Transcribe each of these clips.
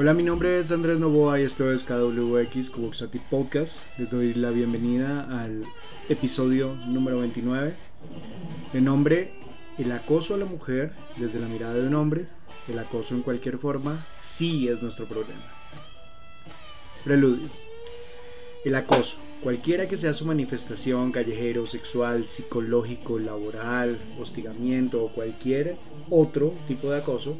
Hola, mi nombre es Andrés Novoa y esto es KWX Kuboxati Podcast. Les doy la bienvenida al episodio número 29. De nombre El acoso a la mujer desde la mirada de un hombre. El acoso en cualquier forma sí es nuestro problema. Preludio. El acoso, cualquiera que sea su manifestación, callejero, sexual, psicológico, laboral, hostigamiento o cualquier otro tipo de acoso,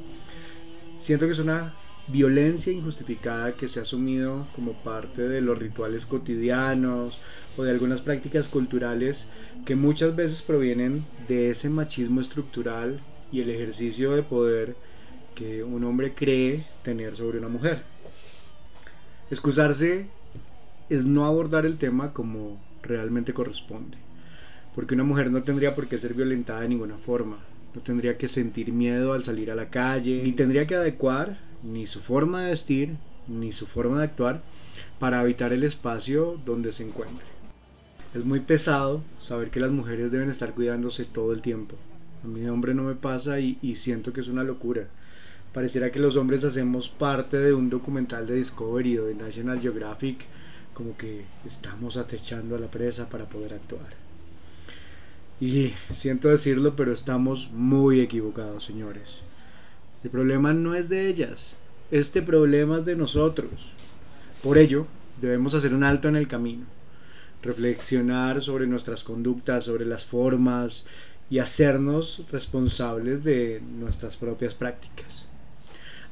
siento que es una violencia injustificada que se ha asumido como parte de los rituales cotidianos o de algunas prácticas culturales que muchas veces provienen de ese machismo estructural y el ejercicio de poder que un hombre cree tener sobre una mujer. Excusarse es no abordar el tema como realmente corresponde, porque una mujer no tendría por qué ser violentada de ninguna forma, no tendría que sentir miedo al salir a la calle, ni tendría que adecuar ni su forma de vestir, ni su forma de actuar para habitar el espacio donde se encuentre. Es muy pesado saber que las mujeres deben estar cuidándose todo el tiempo. A mí de hombre no me pasa y, y siento que es una locura. Pareciera que los hombres hacemos parte de un documental de Discovery o de National Geographic, como que estamos acechando a la presa para poder actuar. Y siento decirlo, pero estamos muy equivocados, señores. El problema no es de ellas, este problema es de nosotros. Por ello, debemos hacer un alto en el camino, reflexionar sobre nuestras conductas, sobre las formas y hacernos responsables de nuestras propias prácticas.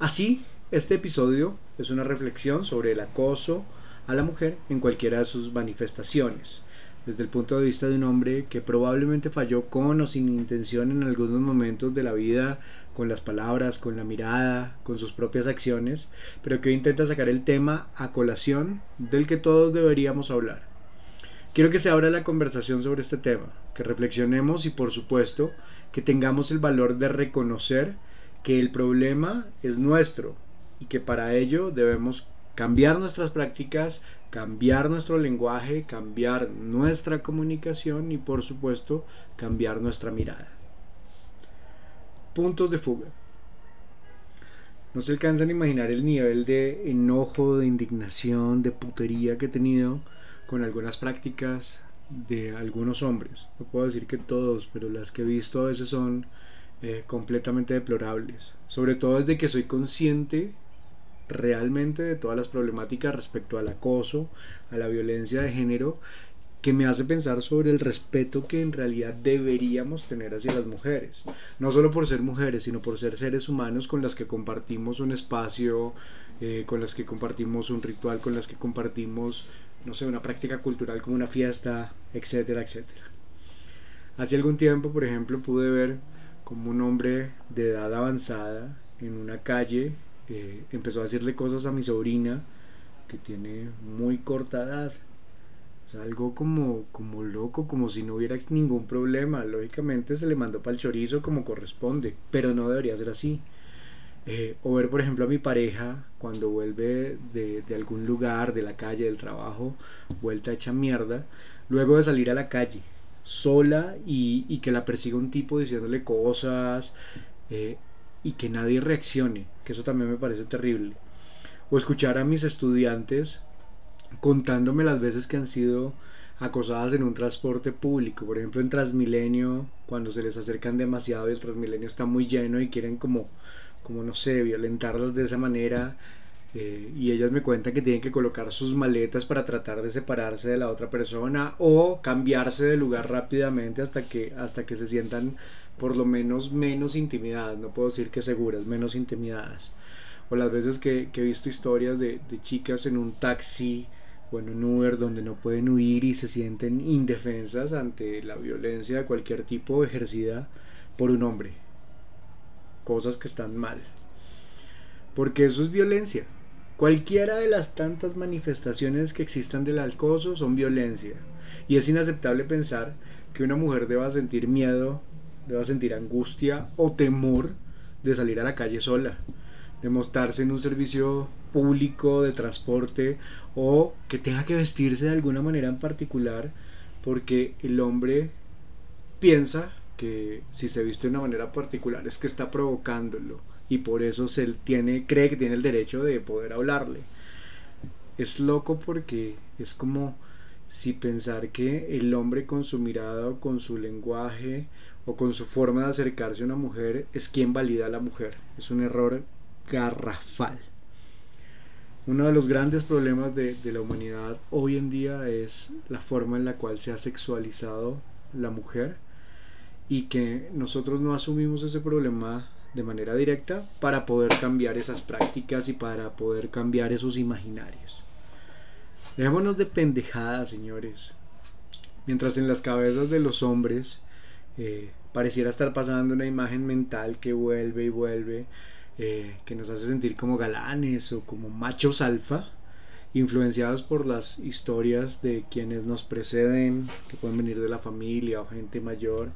Así, este episodio es una reflexión sobre el acoso a la mujer en cualquiera de sus manifestaciones desde el punto de vista de un hombre que probablemente falló con o sin intención en algunos momentos de la vida, con las palabras, con la mirada, con sus propias acciones, pero que hoy intenta sacar el tema a colación del que todos deberíamos hablar. Quiero que se abra la conversación sobre este tema, que reflexionemos y por supuesto que tengamos el valor de reconocer que el problema es nuestro y que para ello debemos cambiar nuestras prácticas, cambiar nuestro lenguaje, cambiar nuestra comunicación y por supuesto cambiar nuestra mirada. Puntos de fuga. No se alcanzan a imaginar el nivel de enojo, de indignación, de putería que he tenido con algunas prácticas de algunos hombres. No puedo decir que todos, pero las que he visto a veces son eh, completamente deplorables. Sobre todo desde que soy consciente realmente de todas las problemáticas respecto al acoso, a la violencia de género, que me hace pensar sobre el respeto que en realidad deberíamos tener hacia las mujeres. No solo por ser mujeres, sino por ser seres humanos con las que compartimos un espacio, eh, con las que compartimos un ritual, con las que compartimos, no sé, una práctica cultural como una fiesta, etcétera, etcétera. Hace algún tiempo, por ejemplo, pude ver como un hombre de edad avanzada en una calle empezó a decirle cosas a mi sobrina que tiene muy corta edad. algo como, como loco, como si no hubiera ningún problema. Lógicamente se le mandó para el chorizo como corresponde, pero no debería ser así. Eh, o ver, por ejemplo, a mi pareja cuando vuelve de, de, algún lugar, de la calle, del trabajo, vuelta hecha mierda, luego de salir a la calle, sola y, y que la persiga un tipo diciéndole cosas, eh, y que nadie reaccione, que eso también me parece terrible. O escuchar a mis estudiantes contándome las veces que han sido acosadas en un transporte público, por ejemplo en Transmilenio, cuando se les acercan demasiado y el Transmilenio está muy lleno y quieren como, como no sé, violentarlas de esa manera. Eh, y ellas me cuentan que tienen que colocar sus maletas para tratar de separarse de la otra persona o cambiarse de lugar rápidamente hasta que, hasta que se sientan por lo menos menos intimidadas, no puedo decir que seguras, menos intimidadas. O las veces que, he visto historias de, chicas en un taxi o en un Uber donde no pueden huir y se sienten indefensas ante la violencia de cualquier tipo ejercida por un hombre. Cosas que están mal. Porque eso es violencia. Cualquiera de las tantas manifestaciones que existan del acoso son violencia. Y es inaceptable pensar que una mujer deba sentir miedo deba sentir angustia o temor de salir a la calle sola, de montarse en un servicio público de transporte o que tenga que vestirse de alguna manera en particular porque el hombre piensa que si se viste de una manera particular es que está provocándolo, y por eso se tiene, cree que tiene el derecho de poder hablarle. Es loco porque es como si pensar que el hombre con su mirada o con su lenguaje o con su forma de acercarse a una mujer es quien valida a la mujer. Es un error garrafal. Uno de los grandes problemas de, de, la humanidad hoy en día es la forma en la cual se ha sexualizado la mujer y que nosotros no asumimos ese problema de manera directa para poder cambiar esas prácticas y para poder cambiar esos imaginarios. Dejémonos de pendejadas, señores. Mientras en las cabezas de los hombres eh, pareciera estar pasando una imagen mental que vuelve y vuelve, eh, que nos hace sentir como galanes o como machos alfa, influenciados por las historias de quienes nos preceden, que pueden venir de la familia o gente mayor,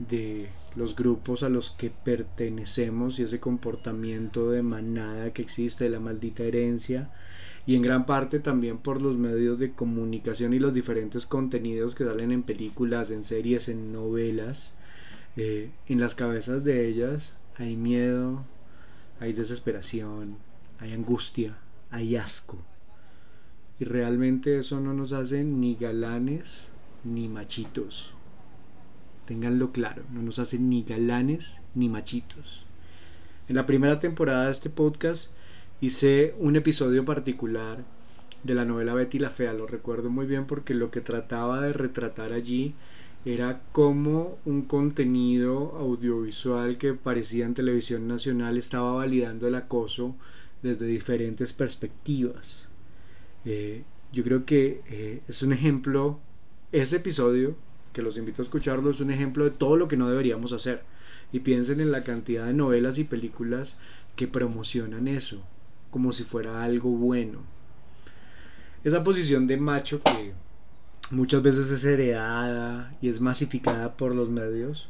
de los grupos a los que pertenecemos y ese comportamiento de manada que existe, de la maldita herencia, y en gran parte también por los medios de comunicación y los diferentes contenidos que salen en películas, en series, en novelas. Eh, en las cabezas de ellas hay miedo, hay desesperación, hay angustia, hay asco. Y realmente eso no nos hace ni galanes ni machitos. Ténganlo claro, no nos hace ni galanes ni machitos. En la primera temporada de este podcast hice un episodio particular de la novela Betty la Fea, lo recuerdo muy bien porque lo que trataba de retratar allí era cómo un contenido audiovisual que parecía en televisión nacional estaba validando el acoso desde diferentes perspectivas. Eh, yo creo que eh, es un ejemplo, ese episodio, que los invito a escucharlo, es un ejemplo de todo lo que no deberíamos hacer. Y piensen en la cantidad de novelas y películas que promocionan eso, como si fuera algo bueno. Esa posición de macho que muchas veces es heredada y es masificada por los medios,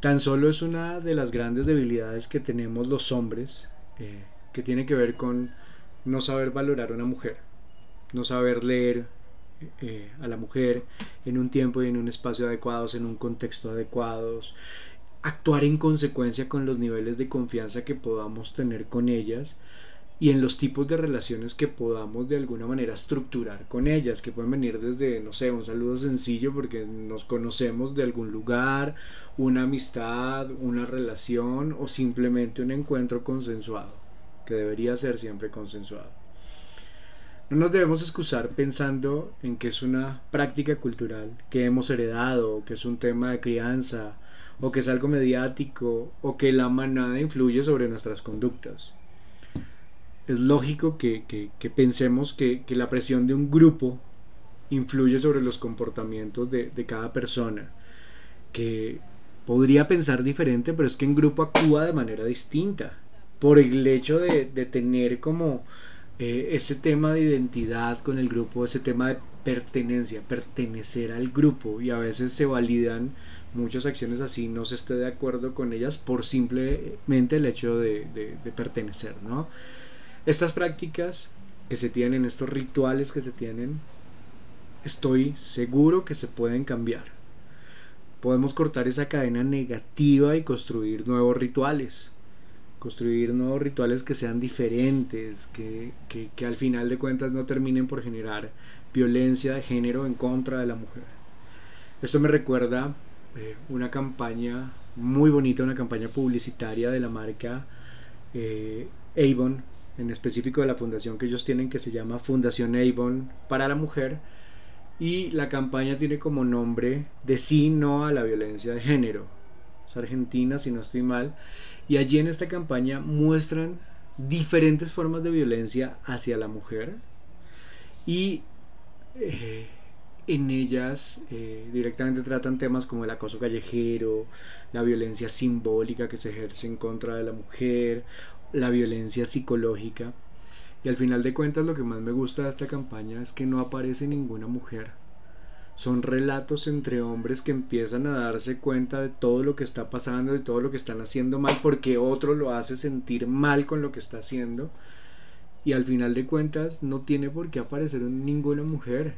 tan solo es una de las grandes debilidades que tenemos los hombres, eh, que tiene que ver con no saber valorar a una mujer, no saber leer eh, a la mujer en un tiempo y en un espacio adecuados, en un contexto adecuados, actuar en consecuencia con los niveles de confianza que podamos tener con ellas y en los tipos de relaciones que podamos de alguna manera estructurar con ellas, que pueden venir desde, no sé, un saludo sencillo porque nos conocemos de algún lugar, una amistad, una relación o simplemente un encuentro consensuado, que debería ser siempre consensuado. No nos debemos excusar pensando en que es una práctica cultural que hemos heredado, que es un tema de crianza, o que es algo mediático, o que la manada influye sobre nuestras conductas es lógico que, pensemos que, la presión de un grupo influye sobre los comportamientos de, cada persona, que podría pensar diferente, pero es que en grupo actúa de manera distinta, por el hecho de, tener como eh, ese tema de identidad con el grupo, ese tema de pertenencia, pertenecer al grupo, y a veces se validan muchas acciones así, no se esté de acuerdo con ellas por simplemente el hecho de, de pertenecer, ¿no? Estas prácticas que se tienen, estos rituales que se tienen, estoy seguro que se pueden cambiar. Podemos cortar esa cadena negativa y construir nuevos rituales. Construir nuevos rituales que sean diferentes, que, al final de cuentas no terminen por generar violencia de género en contra de la mujer. Esto me recuerda eh, una campaña muy bonita, una campaña publicitaria de la marca eh, Avon en específico de la fundación que ellos tienen que se llama Fundación Avon para la Mujer y la campaña tiene como nombre de sí no a la violencia de género. Es argentina si no estoy mal y allí en esta campaña muestran diferentes formas de violencia hacia la mujer y eh, en ellas eh, directamente tratan temas como el acoso callejero, la violencia simbólica que se ejerce en contra de la mujer la violencia psicológica. Y al final de cuentas lo que más me gusta de esta campaña es que no aparece ninguna mujer. Son relatos entre hombres que empiezan a darse cuenta de todo lo que está pasando, de todo lo que están haciendo mal, porque otro lo hace sentir mal con lo que está haciendo. Y al final de cuentas no tiene por qué aparecer ninguna mujer.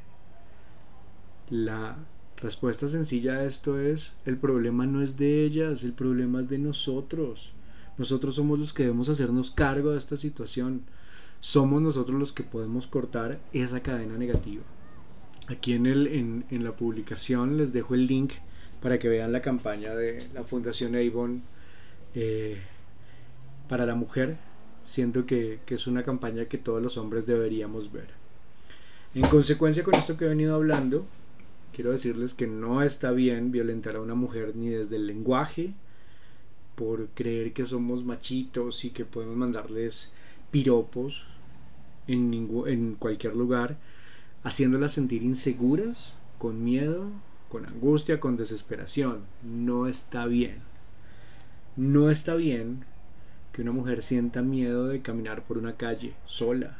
La respuesta sencilla a esto es, el problema no es de ellas, el problema es de nosotros Nosotros somos los que debemos hacernos cargo de esta situación. Somos nosotros los que podemos cortar esa cadena negativa. Aquí en, el, en, la publicación les dejo el link para que vean la campaña de la Fundación Avon eh, para la mujer. Siento que, que es una campaña que todos los hombres deberíamos ver. En consecuencia con esto que he venido hablando, quiero decirles que no está bien violentar a una mujer ni desde el lenguaje, por creer que somos machitos y que podemos mandarles piropos en, en cualquier lugar, haciéndolas sentir inseguras, con miedo, con angustia, con desesperación. No está bien. No está bien que una mujer sienta miedo de caminar por una calle sola,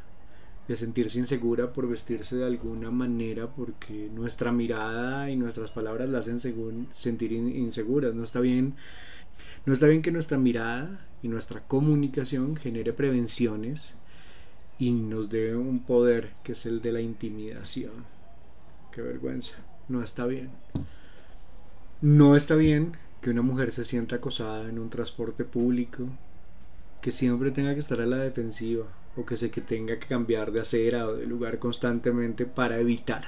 de sentirse insegura por vestirse de alguna manera porque nuestra mirada y nuestras palabras la hacen según sentir inseguras. No está bien no está bien que nuestra mirada y nuestra comunicación genere prevenciones y nos dé un poder que es el de la intimidación. Qué vergüenza. No está bien. No está bien que una mujer se sienta acosada en un transporte público, que siempre tenga que estar a la defensiva o que se que tenga que cambiar de acera o de lugar constantemente para evitar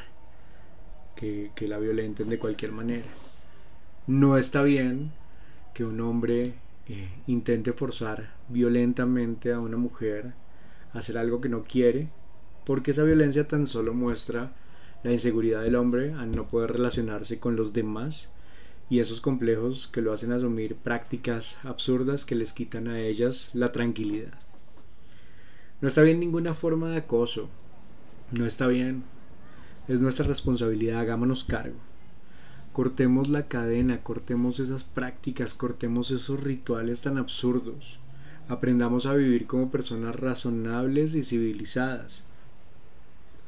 que, que la violenten de cualquier manera. No está bien que un hombre eh, intente forzar violentamente a una mujer a hacer algo que no quiere, porque esa violencia tan solo muestra la inseguridad del hombre al no poder relacionarse con los demás y esos complejos que lo hacen asumir prácticas absurdas que les quitan a ellas la tranquilidad. No está bien ninguna forma de acoso, no está bien, es nuestra responsabilidad, hagámonos cargo cortemos la cadena, cortemos esas prácticas, cortemos esos rituales tan absurdos. Aprendamos a vivir como personas razonables y civilizadas.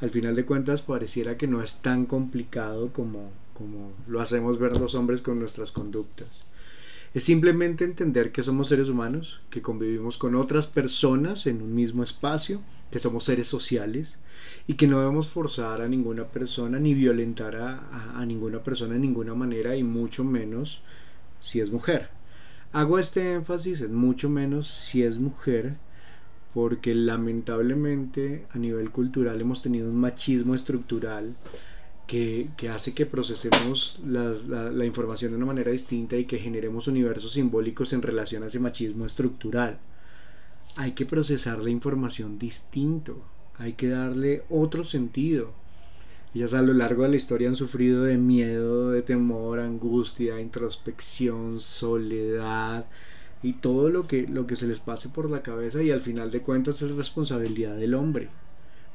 Al final de cuentas pareciera que no es tan complicado como, como lo hacemos ver los hombres con nuestras conductas. Es simplemente entender que somos seres humanos, que convivimos con otras personas en un mismo espacio, que somos seres sociales, y que no debemos forzar a ninguna persona ni violentar a, ninguna persona de ninguna manera y mucho menos si es mujer. Hago este énfasis en mucho menos si es mujer porque lamentablemente a nivel cultural hemos tenido un machismo estructural que, hace que procesemos la, la, información de una manera distinta y que generemos universos simbólicos en relación a ese machismo estructural. Hay que procesar la información distinto hay que darle otro sentido. Ellas a lo largo de la historia han sufrido de miedo, de temor, angustia, introspección, soledad y todo lo que, lo que se les pase por la cabeza y al final de cuentas es responsabilidad del hombre.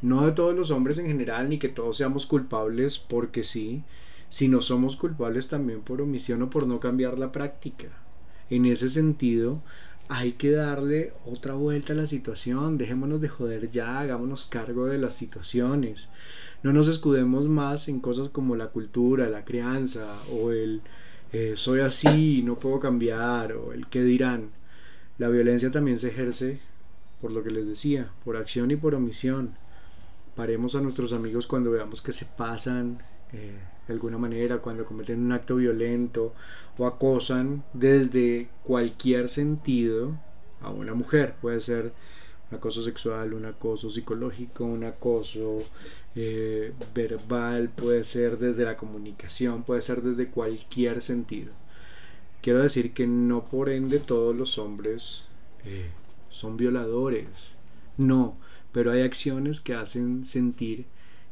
No de todos los hombres en general, ni que todos seamos culpables porque sí, sino somos culpables también por omisión o por no cambiar la práctica. En ese sentido, hay que darle otra vuelta a la situación, dejémonos de joder ya, hagámonos cargo de las situaciones. No nos escudemos más en cosas como la cultura, la crianza o el eh, soy así, no puedo cambiar o el qué dirán. La violencia también se ejerce por lo que les decía, por acción y por omisión. Paremos a nuestros amigos cuando veamos que se pasan, eh, de alguna manera cuando cometen un acto violento o acosan desde cualquier sentido a una mujer. Puede ser un acoso sexual, un acoso psicológico, un acoso eh, verbal, puede ser desde la comunicación, puede ser desde cualquier sentido. Quiero decir que no por ende todos los hombres eh, son violadores. No, pero hay acciones que hacen sentir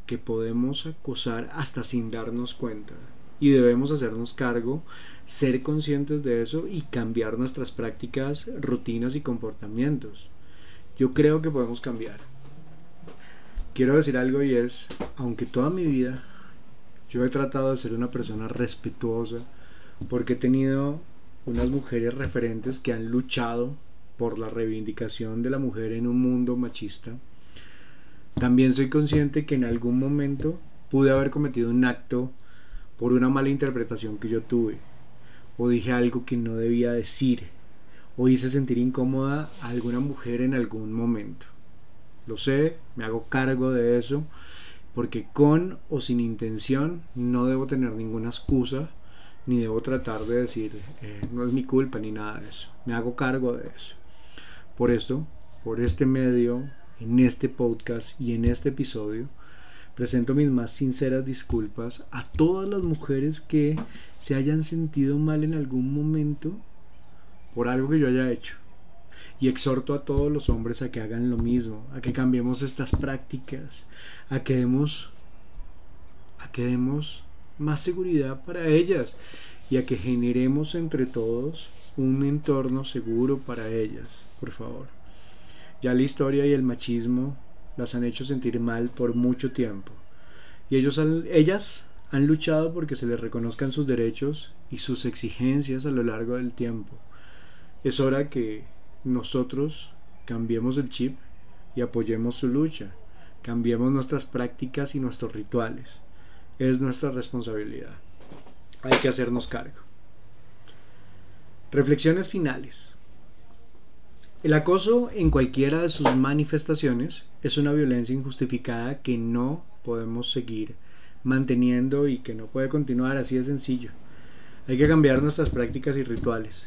que podemos acosar hasta sin darnos cuenta. Y debemos hacernos cargo, ser conscientes de eso y cambiar nuestras prácticas, rutinas y comportamientos. Yo creo que podemos cambiar. Quiero decir algo y es, aunque toda mi vida yo he tratado de ser una persona respetuosa, porque he tenido unas mujeres referentes que han luchado por la reivindicación de la mujer en un mundo machista, también soy consciente que en algún momento pude haber cometido un acto por una mala interpretación que yo tuve, o dije algo que no debía decir, o hice sentir incómoda a alguna mujer en algún momento. Lo sé, me hago cargo de eso, porque con o sin intención no debo tener ninguna excusa, ni debo tratar de decir, eh, no es mi culpa ni nada de eso. Me hago cargo de eso. Por esto, por este medio, en este podcast y en este episodio, presento mis más sinceras disculpas a todas las mujeres que se hayan sentido mal en algún momento por algo que yo haya hecho. Y exhorto a todos los hombres a que hagan lo mismo, a que cambiemos estas prácticas, a que demos, a que demos más seguridad para ellas y a que generemos entre todos un entorno seguro para ellas, por favor. Ya la historia y el machismo las han hecho sentir mal por mucho tiempo. Y ellos ellas han luchado porque se les reconozcan sus derechos y sus exigencias a lo largo del tiempo. Es hora que nosotros cambiemos el chip y apoyemos su lucha, cambiemos nuestras prácticas y nuestros rituales. Es nuestra responsabilidad. Hay que hacernos cargo. Reflexiones finales. El acoso en cualquiera de sus manifestaciones es una violencia injustificada que no podemos seguir manteniendo y que no puede continuar así de sencillo. Hay que cambiar nuestras prácticas y rituales.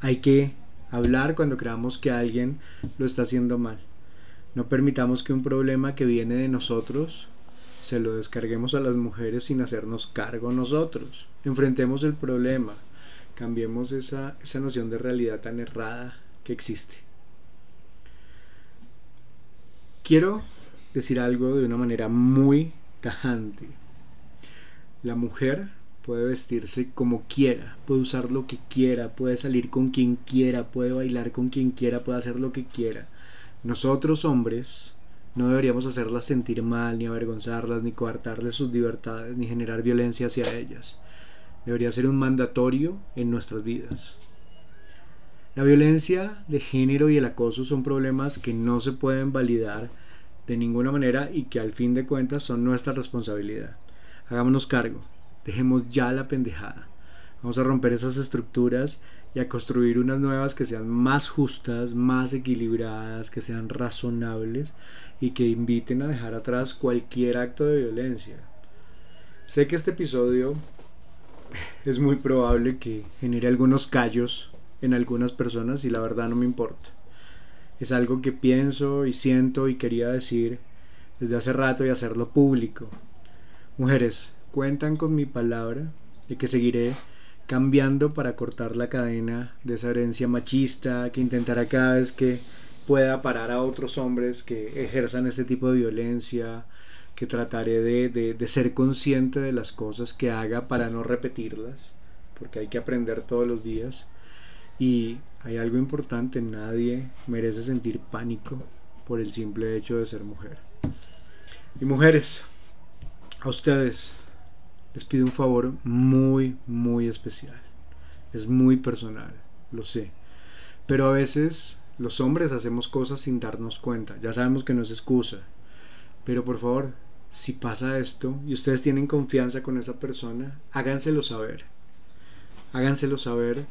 Hay que hablar cuando creamos que alguien lo está haciendo mal. No permitamos que un problema que viene de nosotros se lo descarguemos a las mujeres sin hacernos cargo nosotros. Enfrentemos el problema. Cambiemos esa, esa noción de realidad tan errada que existe. Quiero decir algo de una manera muy tajante. La mujer puede vestirse como quiera, puede usar lo que quiera, puede salir con quien quiera, puede bailar con quien quiera, puede hacer lo que quiera. Nosotros hombres no deberíamos hacerlas sentir mal, ni avergonzarlas, ni coartarles sus libertades, ni generar violencia hacia ellas. Debería ser un mandatorio en nuestras vidas. La violencia de género y el acoso son problemas que no se pueden validar de ninguna manera y que al fin de cuentas son nuestra responsabilidad. Hagámonos cargo, dejemos ya la pendejada. Vamos a romper esas estructuras y a construir unas nuevas que sean más justas, más equilibradas, que sean razonables y que inviten a dejar atrás cualquier acto de violencia. Sé que este episodio es muy probable que genere algunos callos en algunas personas y la verdad no me importa. Es algo que pienso y siento y quería decir desde hace rato y hacerlo público. Mujeres, cuentan con mi palabra de que seguiré cambiando para cortar la cadena de esa herencia machista que intentará cada vez que pueda parar a otros hombres que ejerzan este tipo de violencia, que trataré de, de, ser consciente de las cosas que haga para no repetirlas, porque hay que aprender todos los días. Y hay algo importante, nadie merece sentir pánico por el simple hecho de ser mujer. Y mujeres, a ustedes les pido un favor muy, muy especial. Es muy personal, lo sé. Pero a veces los hombres hacemos cosas sin darnos cuenta. Ya sabemos que no es excusa. Pero por favor, si pasa esto y ustedes tienen confianza con esa persona, háganselo saber. Háganselo saber.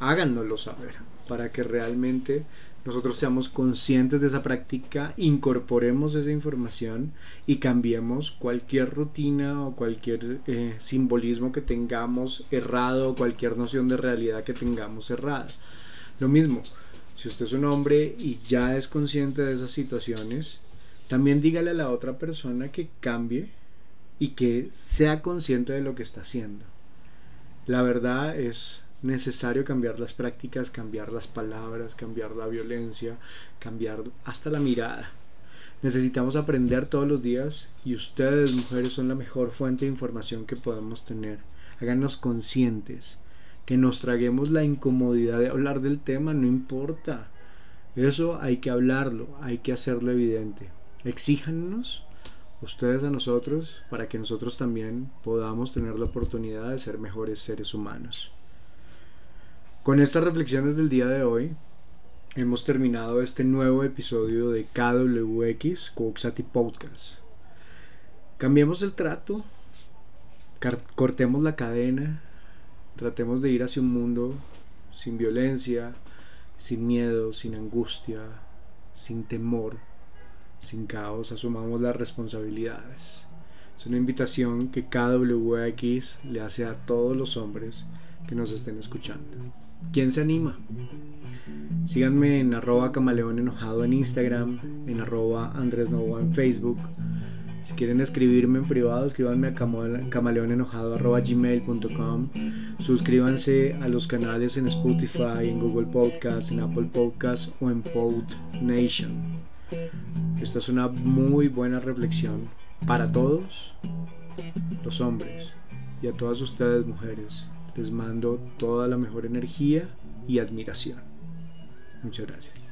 Háganoslo saber. Para que realmente nosotros seamos conscientes de esa práctica, incorporemos esa información y cambiemos cualquier rutina o cualquier eh, simbolismo que tengamos errado o cualquier noción de realidad que tengamos errada. Lo mismo, si usted es un hombre y ya es consciente de esas situaciones, también dígale a la otra persona que cambie y que sea consciente de lo que está haciendo. La verdad es necesario cambiar las prácticas, cambiar las palabras, cambiar la violencia, cambiar hasta la mirada. Necesitamos aprender todos los días y ustedes, mujeres, son la mejor fuente de información que podemos tener. Háganos conscientes, que nos traguemos la incomodidad de hablar del tema, no importa. Eso hay que hablarlo, hay que hacerlo evidente. Exíjanos ustedes a nosotros para que nosotros también podamos tener la oportunidad de ser mejores seres humanos. Con estas reflexiones del día de hoy, hemos terminado este nuevo episodio de KWX Coxati Podcast. Cambiemos el trato, cortemos la cadena, tratemos de ir hacia un mundo sin violencia, sin miedo, sin angustia, sin temor, sin caos, asumamos las responsabilidades. Es una invitación que KWX le hace a todos los hombres que nos estén escuchando. ¿Quién se anima? Síganme en arroba camaleón enojado en Instagram, en arroba Andrés Novoa en Facebook. Si quieren escribirme en privado, escríbanme a camaleonenojado.gmail.com Suscríbanse a los canales en Spotify, en Google Podcast, en Apple Podcast o en Pod Nation. Esta es una muy buena reflexión para todos los hombres y a todas ustedes mujeres. Les mando toda la mejor energía y admiración. Muchas gracias.